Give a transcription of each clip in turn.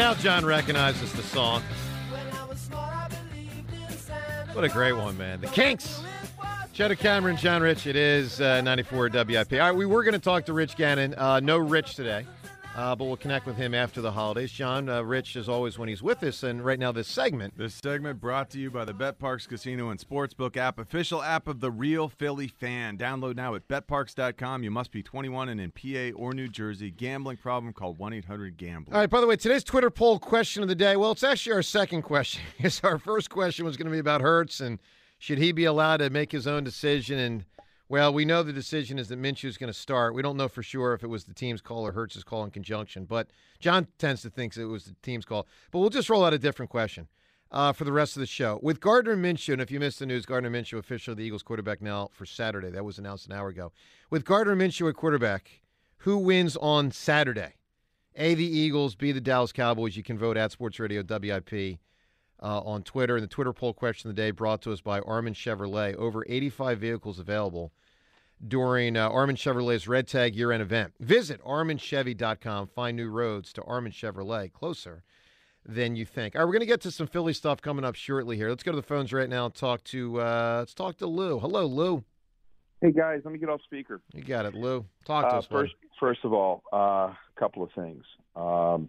Now John recognizes the song. What a great one, man. The Kinks. Cheddar Cameron, John Rich. It is uh, 94 WIP. All right, we were going to talk to Rich Gannon. Uh, no Rich today. Uh, but we'll connect with him after the holidays. John, uh, Rich, as always, when he's with us, and right now this segment. This segment brought to you by the BetParx Casino and Sportsbook app, official app of the Real Philly Fan. Download now at betparx.com. You must be 21 and in PA or New Jersey. Gambling problem? Call 1-800-GAMBLER. All right, by the way, today's Twitter poll question of the day, well, it's actually our second question because our first question was going to be about Hurts and should he be allowed to make his own decision and – well, we know the decision is that Minshew is going to start. We don't know for sure if it was the team's call or Hurts's call in conjunction, but John tends to think it was the team's call. But we'll just roll out a different question uh, for the rest of the show. With Gardner Minshew, and if you missed the news, Gardner Minshew, officially the Eagles quarterback now for Saturday. That was announced an hour ago. With Gardner Minshew at quarterback, who wins on Saturday? A, the Eagles, B, the Dallas Cowboys. You can vote at Sports Radio WIP. Uh, on Twitter. And the Twitter poll question of the day brought to us by Armin Chevrolet. Over 85 vehicles available during uh, Armin Chevrolet's Red Tag year end event. Visit ArminChevy.com. Find new roads to Armin Chevrolet closer than you think. All right, we're going to get to some Philly stuff coming up shortly here. Let's go to the phones right now and talk to uh, let's talk to Lou. Hello, Lou. Hey guys, let me get off speaker. You got it, Lou. Talk to uh, us. First, first of all, a uh, couple of things. Um,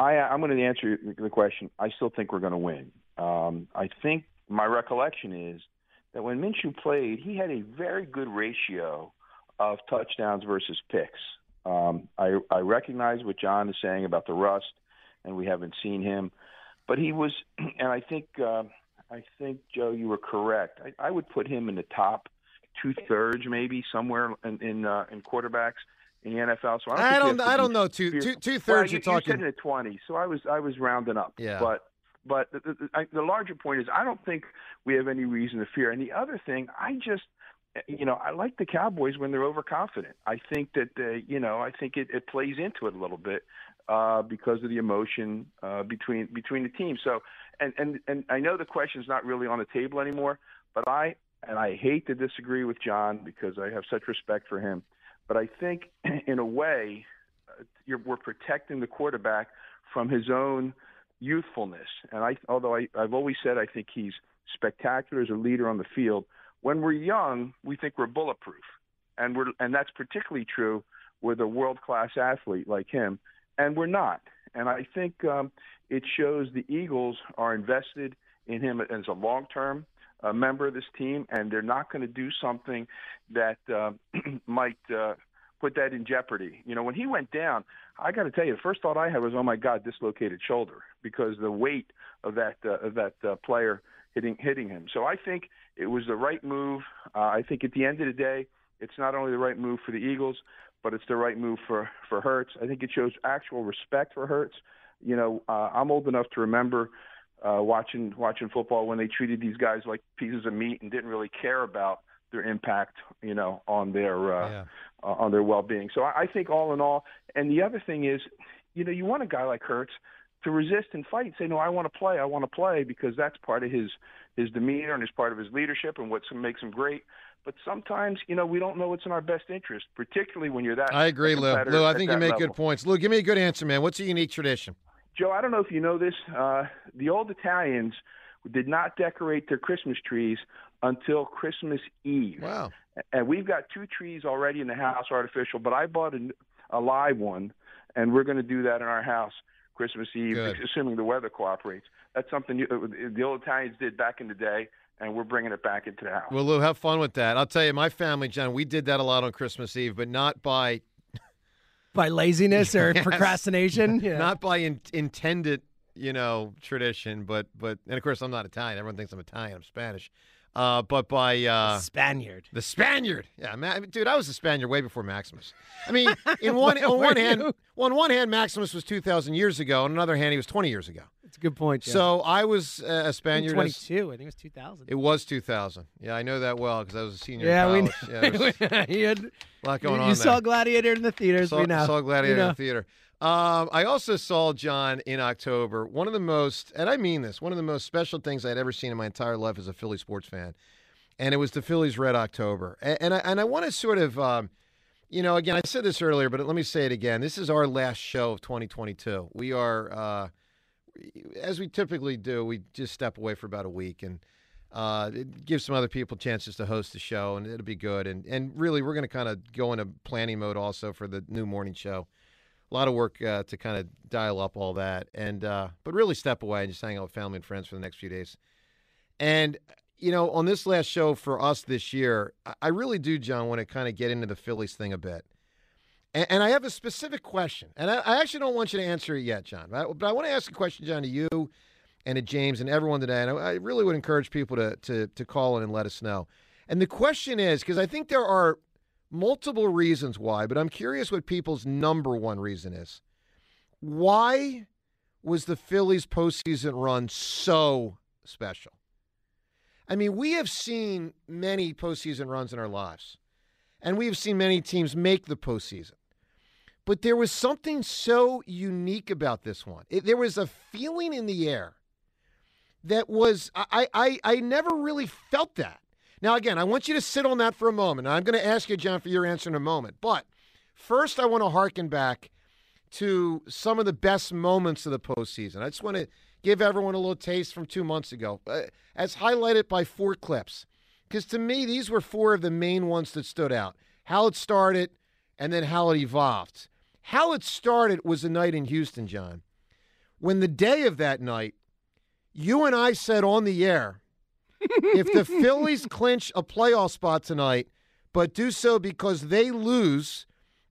I, I'm going to answer the question. I still think we're going to win. Um, I think my recollection is that when Minshew played, he had a very good ratio of touchdowns versus picks. Um, I, I recognize what John is saying about the rust, and we haven't seen him, but he was, and I think, uh, I think Joe, you were correct. I, I would put him in the top two thirds, maybe somewhere in in, uh, in quarterbacks in the NFL. So I don't. I don't, I don't know. Two two two thirds. Well, you're you, talking. You said in the twenty, so I was I was rounding up. Yeah. But but the, the, I, the larger point is, I don't think we have any reason to fear. And the other thing, I just, you know, I like the Cowboys when they're overconfident. I think that, uh, you know, I think it, it plays into it a little bit uh, because of the emotion uh, between between the teams. So, and and and I know the question is not really on the table anymore, but I and I hate to disagree with John because I have such respect for him, but I think in a way, uh, we're protecting the quarterback from his own youthfulness. And I, although I, I've always said I think he's spectacular as a leader on the field, when we're young, we think we're bulletproof, and we're and that's particularly true with a world-class athlete like him, and we're not. And I think um, it shows the Eagles are invested in him as a long-term uh, member of this team, and they're not going to do something that uh, might uh, put that in jeopardy. You know, when he went down, I got to tell you, the first thought I had was, "Oh my God, dislocated shoulder," because the weight of that uh, of that uh, player hitting hitting him. So I think it was the right move. Uh, I think at the end of the day, it's not only the right move for the Eagles, but it's the right move for for Hurts. I think it shows actual respect for Hurts. You know, uh, I'm old enough to remember uh, watching watching football when they treated these guys like pieces of meat and didn't really care about their impact, you know, on their uh, Yeah. uh, on their well-being. So I, I think all in all, and the other thing is, you know, you want a guy like Hurts to resist and fight and say, no, I want to play, I want to play, because that's part of his his demeanor and is part of his leadership and what makes him great. But sometimes, you know, we don't know what's in our best interest, particularly when you're that. I agree, Lou. Lou, I think you make level. good points. Lou, give me a good answer, man. What's a unique tradition? Joe, I don't know if you know this. Uh, the old Italians did not decorate their Christmas trees until Christmas Eve. Wow. And we've got two trees already in the house, artificial, but I bought a, a live one, and we're going to do that in our house Christmas Eve, Good. assuming the weather cooperates. That's something you, uh, the old Italians did back in the day, and we're bringing it back into the house. Well, Lou, have fun with that. I'll tell you, my family, John, we did that a lot on Christmas Eve, but not by By laziness or Yes. procrastination. Yeah. not by in, intended, you know, tradition, but but and of course I'm not Italian. Everyone thinks I'm Italian. I'm Spanish, uh, but by uh, Spaniard. the Spaniard. Yeah, Ma- dude, I was a Spaniard way before Maximus. I mean, in one on one hand, well, on one hand, Maximus was 2,000 years ago. On another hand, he was 20 years ago. That's a good point. Jeff. So I was uh, a Spaniard. 22. I think it was 2000. It was 2000. Yeah, I know that well because I was a senior yeah, in we college. Yeah, you, had, a lot going you, on you there. saw Gladiator in the theaters. saw, we know. saw Gladiator You in the theater. Um, I also saw John in October. One of the most, and I mean this, one of the most special things I'd ever seen in my entire life as a Philly sports fan, and it was the Phillies Red October. And, and I and I want to sort of, um, you know, again, I said this earlier, but let me say it again. This is our last show of 2022. We are, uh, as we typically do, we just step away for about a week and. Uh, it gives some other people chances to host the show, and it'll be good. And and really, we're going to kind of go into planning mode also for the new morning show a lot of work uh, to kind of dial up all that, and uh, but really step away and just hang out with family and friends for the next few days. And you know, on this last show for us this year, I really do, John, want to kind of get into the Phillies thing a bit. And, and I have a specific question, and I, I actually don't want you to answer it yet, John. But I, but I want to ask a question, John, to you and to James and everyone today. And I, I really would encourage people to to to call in and let us know. And the question is, because I think there are multiple reasons why, but I'm curious what people's number one reason is. Why was the Phillies postseason run so special? I mean, we have seen many postseason runs in our lives, and we have seen many teams make the postseason. But there was something so unique about this one. It, there was a feeling in the air that was I, I I never really felt that. Now again, I want you to sit on that for a moment. I'm going to ask you, John, for your answer in a moment. But first, I want to harken back to some of the best moments of the postseason. I just want to give everyone a little taste from two months ago, uh, as highlighted by four clips. Because to me, these were four of the main ones that stood out. How it started, and then how it evolved. How it started was a night in Houston, John, when the day of that night, you and I said on the air, if the Phillies clinch a playoff spot tonight, but do so because they lose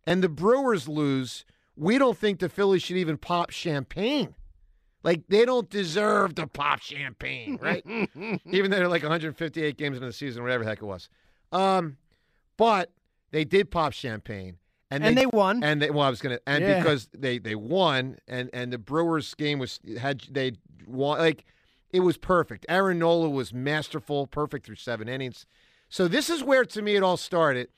and the Brewers lose, we don't think the Phillies should even pop champagne. Like they don't deserve to pop champagne, right? even though they're like 158 games into the season, whatever the heck it was. Um, but they did pop champagne, and, And they won. And they well, I was gonna, and Yeah. because they they won, and and the Brewers game was had they won like it was perfect. Aaron Nola was masterful, perfect through seven innings. So this is where to me it all started.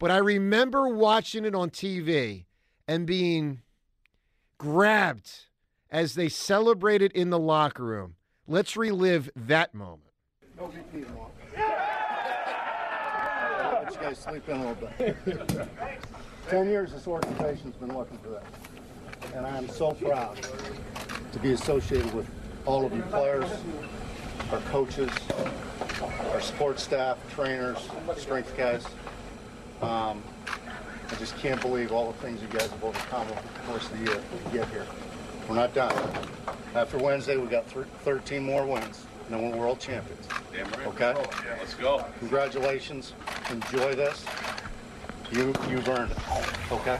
But I remember watching it on TV and being grabbed as they celebrated in the locker room. Let's relive that moment. No repeat them all. Let you guys sleep in a little bit. Ten years this organization's been looking for that. And I am so proud to be associated with all of you players, our coaches, our sports staff, trainers, strength guys. Um, I just can't believe all the things you guys have overcome over the course of the year to get here. We're not done. After Wednesday, we got thir- 13 more wins, and then we're world champions. Okay? Let's go. Congratulations. Enjoy this. You you've earned it. Okay?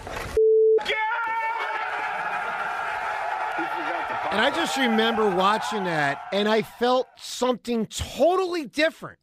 And I just remember watching that, and I felt something totally different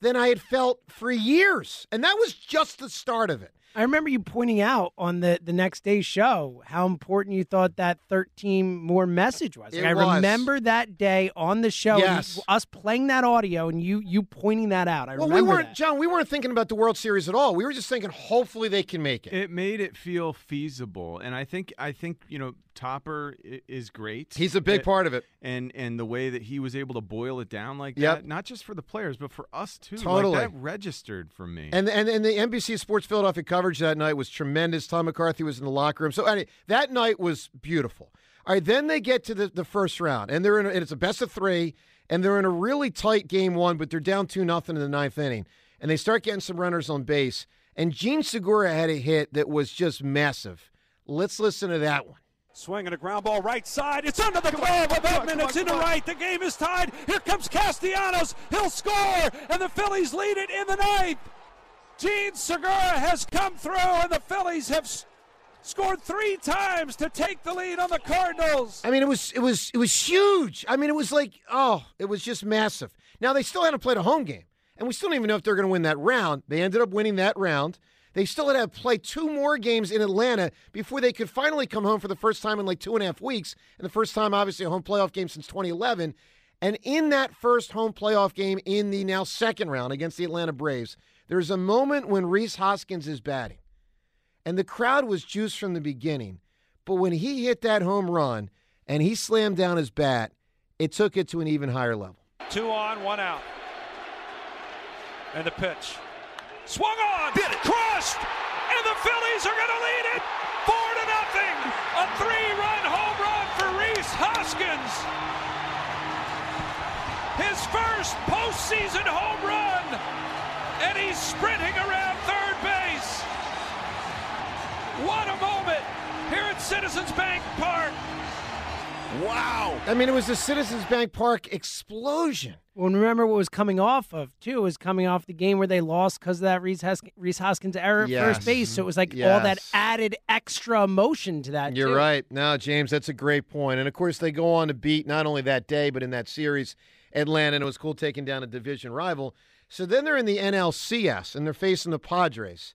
than I had felt for years. And that was just the start of it. I remember you pointing out on the, the next day's show how important you thought that 13 more message was. Like, It I was. remember that day on the show, Yes. you- us playing that audio and you you pointing that out. I remember that. Well, we weren't, that. John, we weren't thinking about the World Series at all. We were just thinking, hopefully they can make it. It made it feel feasible, and I think I think you know Topper is great. He's a big Uh, part of it. and and the way that he was able to boil it down like Yep. that, not just for the players but for us too. Totally. like that registered for me. And, and and the NBC Sports Philadelphia coverage that night was tremendous. Tom McCarthy was in the locker room. So anyway, that night was beautiful. All right, then they get to the, the first round, and they're in. A, and it's a best of three, and they're in a really tight game one, but they're down two nothing in the ninth inning, and they start getting some runners on base. And Jean Segura had a hit that was just massive. Let's listen to that one. Swinging a ground ball right side. It's under the glove of Edman. It's into right. The game is tied. Here comes Castellanos. He'll score, and the Phillies lead it in the ninth. Jean Segura has come through, and the Phillies have scored three times to take the lead on the Cardinals. I mean, it was it was it was huge. I mean, it was like oh, it was just massive. Now they still hadn't played a home game, and we still don't even know if they're going to win that round. They ended up winning that round. They still had to play two more games in Atlanta before they could finally come home for the first time in like two and a half weeks, and the first time, obviously, a home playoff game since 2011. And in that first home playoff game in the now second round against the Atlanta Braves, there's a moment when Rhys Hoskins is batting, and the crowd was juiced from the beginning. But when he hit that home run and he slammed down his bat, it took it to an even higher level. Two on, one out. And the pitch. Swung on, crushed, and the Phillies are going to lead it four to nothing. A three-run home run for Rhys Hoskins. His first postseason home run, and he's sprinting around third base. What a moment here at Citizens Bank Park. Wow. I mean, it was the Citizens Bank Park explosion. Well, and remember what was coming off of too was coming off the game where they lost because of that Rhys, Rhys Hoskins error at Yes. first base. So it was like all that added extra emotion to that. You're too. right. No, James, that's a great point. And of course, they go on to beat not only that day, but in that series, Atlanta. And it was cool taking down a division rival. So then they're in the NLCS and they're facing the Padres.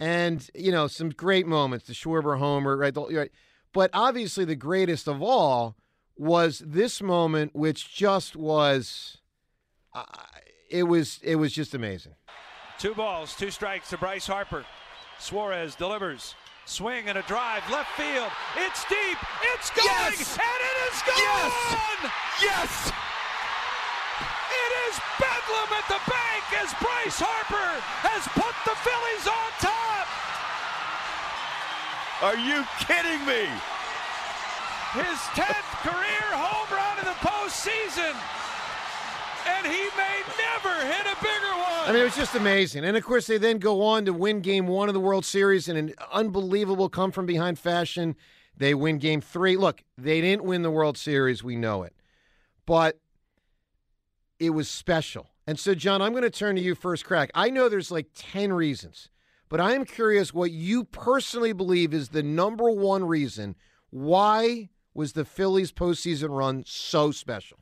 And, you know, some great moments. The Schwarber homer, right? The- right. But obviously, the greatest of all was this moment, which just was. Uh, it was it was just amazing. Two balls, two strikes to Bryce Harper. Suarez delivers. Swing and a drive, left field. It's deep. It's going, Yes! and it is gone. Yes! It is bedlam at the bank as Bryce Harper has put the Phillies on top. Are you kidding me? His 10th career home run in the postseason. And he may never hit a bigger one. I mean, it was just amazing. And of course, they then go on to win game one of the World Series in an unbelievable come from behind fashion. They win game three. Look, they didn't win the World Series. We know it. But it was special. And so, John, I'm going to turn to you first, crack. I know there's like 10 reasons, but I am curious what you personally believe is the number one reason why was the Phillies postseason run so special?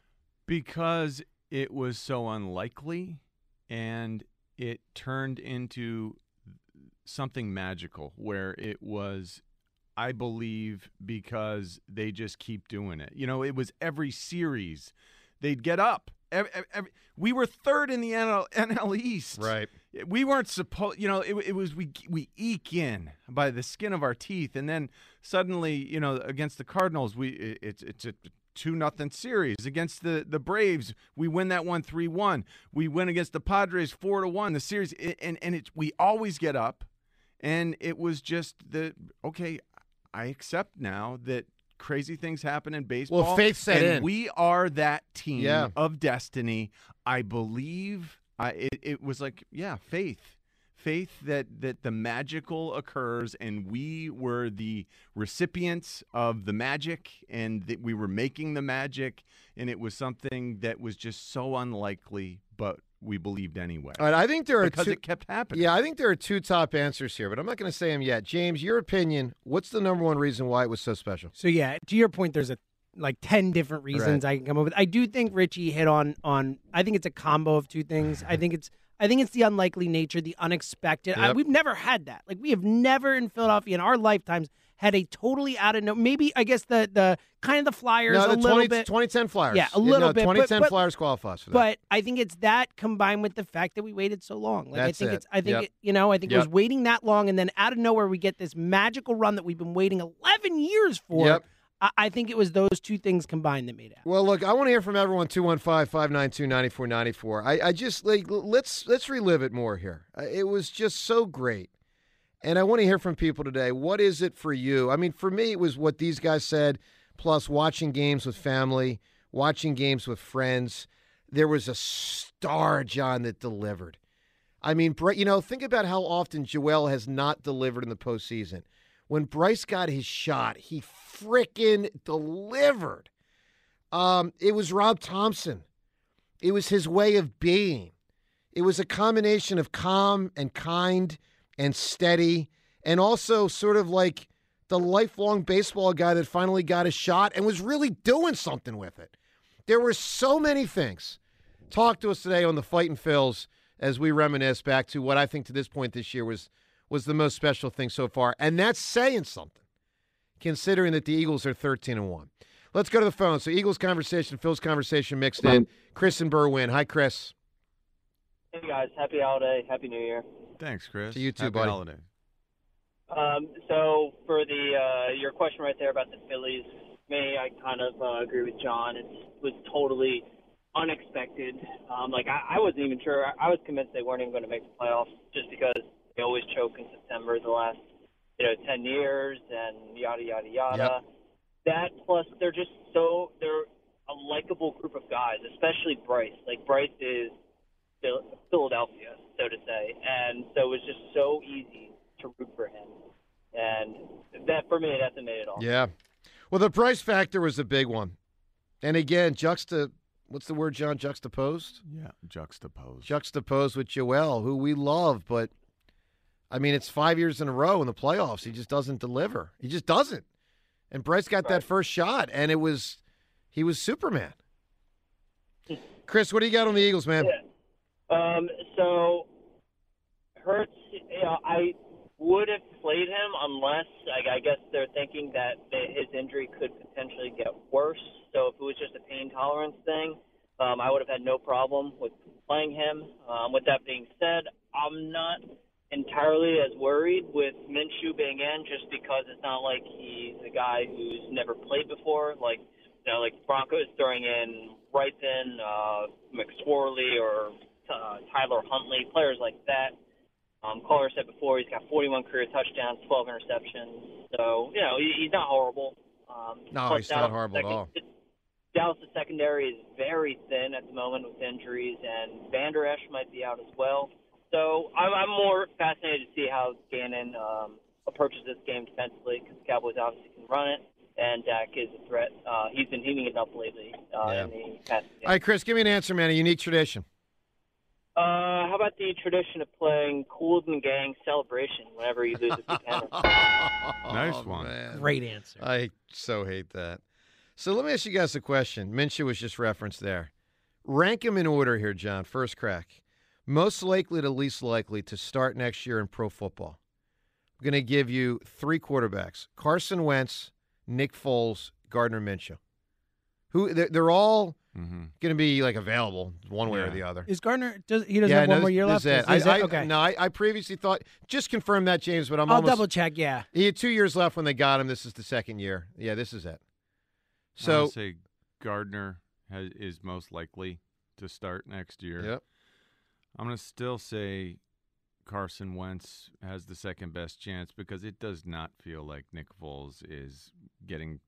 because it was so unlikely and it turned into something magical where it was I believe because they just keep doing it. You know, it was every series they'd get up. Every, every, we were third in the NL, NL East. Right. We weren't supposed, you know, it, it was we we eke in by the skin of our teeth, and then suddenly, you know, against the Cardinals, we it, it's it's a two nothing series against the the Braves. We win that one three one. We win against the Padres four to one. The series, and and it we always get up, and it was just the okay. I accept now that crazy things happen in baseball. Well, faith set and in. We are that team Yeah. of destiny. I believe. I it, it was like yeah, faith, faith that that the magical occurs, and we were the recipients of the magic, and that we were making the magic, and it was something that was just so unlikely, but we believed anyway. All right, I think there are because two, it kept happening. Yeah, I think there are two top answers here, but I'm not going to say them yet. James, your opinion, what's the number one reason why it was so special? So yeah, to your point, there's a like ten different reasons I can come up with. I do think Ritchie hit on on. I think it's a combo of two things. I think it's I think it's the unlikely nature, the unexpected. I, we've never had that. Like we have never in Philadelphia in our lifetimes had a totally out of no. Maybe I guess the the kind of the Flyers No, a the little bit. 2010 Flyers. Yeah, a little no, bit, 2010 but- Flyers qualifies for that. But I think it's that combined with the fact that we waited so long. Like I That's think it. it's I think Yep. it, you know I think it was waiting that long and then out of nowhere we get this magical run that we've been waiting 11 years for. Yep. I, think it was those two things combined that made it. Well, look, I want to hear from everyone 215-592-9494. I, I just like let's let's relive it more here. Uh, It was just so great. And I want to hear from people today. What is it for you? I mean, for me it was what these guys said plus watching games with family, watching games with friends. there was a star, John, that delivered. I mean, you know, think about how often Joel has not delivered in the postseason. When Bryce got his shot, he frickin' delivered. Um, it was Rob Thomson. It was his way of being. It was a combination of calm and kind and steady, and also sort of like the lifelong baseball guy that finally got a shot and was really doing something with it. There were so many things. Talk to us today on the Fight and Phils as we reminisce back to what I think to this point this year was was the most special thing so far, and that's saying something, considering that the Eagles are thirteen and one. Let's go to the phone. So Eagles conversation, Phil's conversation mixed in. Chris and Berwyn. Hi, Chris. Hey guys, happy holiday, happy New Year. Thanks, Chris. To you too, Happy buddy. holidays. Um, so for the uh, your question right there about the Phillies, me, I kind of uh, agree with John. It was totally unexpected. Um, like I, I wasn't even sure. I, I was convinced they weren't even going to make the playoffs just because they always choke in September the last you know ten years and yada yada yada. That plus they're just so they're a likable group of guys, especially Bryce. Like Bryce is Philadelphia, so to say, and so it was just so easy to root for him. And that for me, that's made it all. Yeah. Well, the Bryce factor was a big one. And again, juxta what's the word, John? Juxtaposed? Yeah, juxtaposed. Juxtaposed with Joel, who we love, but I mean, it's five years in a row in the playoffs. He just doesn't deliver. He just doesn't. And Bryce got that first shot, and it was he was Superman. Chris, what do you got on the Eagles, man? Um, so Hurts, you know, I would have played him unless I, I guess they're thinking that that his injury could potentially get worse. So if it was just a pain tolerance thing, um, I would have had no problem with playing him. Um, with that being said, I'm not entirely as worried with Minshew being in just because it's not like he's a guy who's never played before. Like, you know, like Broncos throwing in Reithen, uh, McSorley, or uh, Tyler Huntley, players like that. Um, Caller said before he's got 41 career touchdowns, 12 interceptions. So, you know, he, he's not horrible. Um, No, he's not Dallas' horrible at all. Dallas' secondary is very thin at the moment with injuries, and Vander Esch might be out as well. So I'm, I'm more fascinated to see how Gannon um, approaches this game defensively because the Cowboys obviously can run it, and Dak is a threat. Uh, he's been heating it up lately uh, Yeah. in the past. All right, Chris, give me an answer, man. A unique tradition. Uh, how about the tradition of playing Kool and Gang Celebration whenever you lose a few? Nice one. Oh, man. Great answer. I so hate that. So let me ask you guys a question. Minshew was just referenced there. Rank them in order here, John. First crack. Most likely to least likely to start next year in pro football. I'm going to give you three quarterbacks Carson Wentz, Nick Foles, Gardner Minshew. Who they're, they're all Mm-hmm. going to be like available one way or the other. Is Gardner? Does he doesn't yeah, have no, one more year this left? is it. Is I, it? I- okay. No, I, I previously thought just confirm that, James, but I'm I'll almost double check. Yeah. He had two years left when they got him. This is the second year. Yeah, this is it. So gonna say Gardner has, is most likely to start next year. Yep. I'm going to still say Carson Wentz has the second best chance because it does not feel like Nick Foles is getting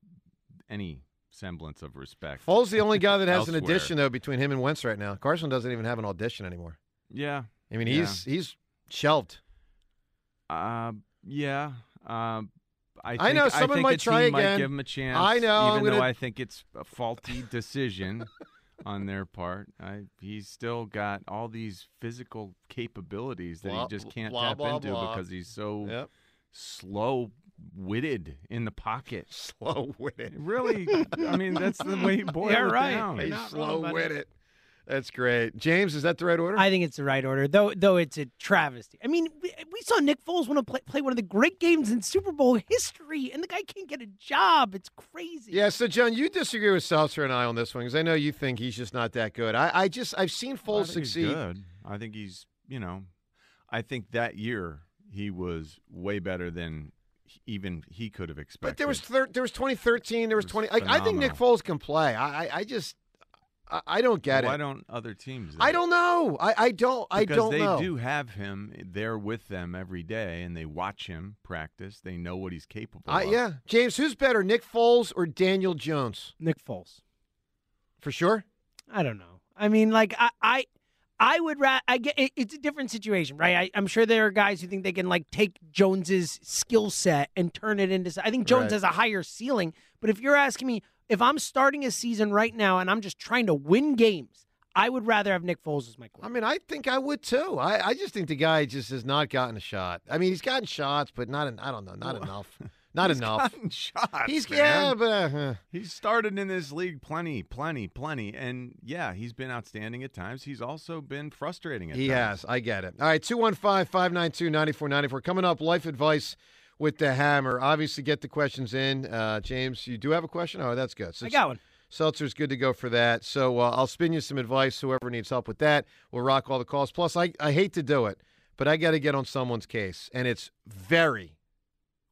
any semblance of respect. Foles is the only guy that has an audition though between him and Wentz right now. Carson doesn't even have an audition anymore. Yeah. I mean, Yeah. he's he's shelved. Uh, yeah. Um, I, I think, know, someone think might try team Might again. give him a chance. I know, even though gonna- I think it's a faulty decision on their part. I, he's still got all these physical capabilities that Blah, he just can't blah, tap blah, into blah. because he's so Yep. slow-witted in the pocket. Slow witted. Really, I mean, that's the way he boil Yeah, it right. down. He's slow buddy. witted. That's great. James, is that the right order? I think it's the right order, though. Though it's a travesty. I mean, we, we saw Nick Foles want to play, play one of the great games in Super Bowl history, and the guy can't get a job. It's crazy. yeah, so John, you disagree with Seltzer and I on this one because I know you think he's just not that good. I, I just I've seen Well, I Foles think he's succeed. good. I think he's, you know, I think that year he was way better than even he could have expected. But there was thir- there was 2013, there was was 20. I, I think Nick. Foles can play. I I, I just I, I don't get Why it. Why don't other teams? I don't know. I, I don't. I don't they know. do have him there with them every day, and they watch him practice. They know what he's capable I, of. yeah, James, who's better, Nick Foles or Daniel Jones? Nick Foles. For sure. I don't know. I mean, like I, I, I would rather. I get it, it's a different situation, right? I, I'm sure there are guys who think they can like take Jones's skill set and turn it into. I think Jones Right. has a higher ceiling, but if you're asking me if I'm starting a season right now and I'm just trying to win games, I would rather have Nick Foles as my quarterback. I mean, I think I would too. I, I just think the guy just has not gotten a shot. I mean, he's gotten shots, but not. En- I don't know, not enough. Not He's enough. gotten shots. He's man. yeah, but uh, He's started in this league plenty, plenty, plenty, and yeah, he's been outstanding at times. He's also been frustrating at he times. has. I get it. All right, 215-592-9494. Coming up, life advice with the hammer. Obviously, get the questions in. Uh, James, you do have a question? Oh, that's good. I got one. Seltzer's good to go for that. So uh, I'll spin you some advice. Whoever needs help with that, we'll rock all the calls. Plus, I, I hate to do it, but I got to get on someone's case, and it's very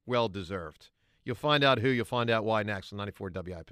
well deserved. You'll find out who. You'll find out why next on 94 WIP.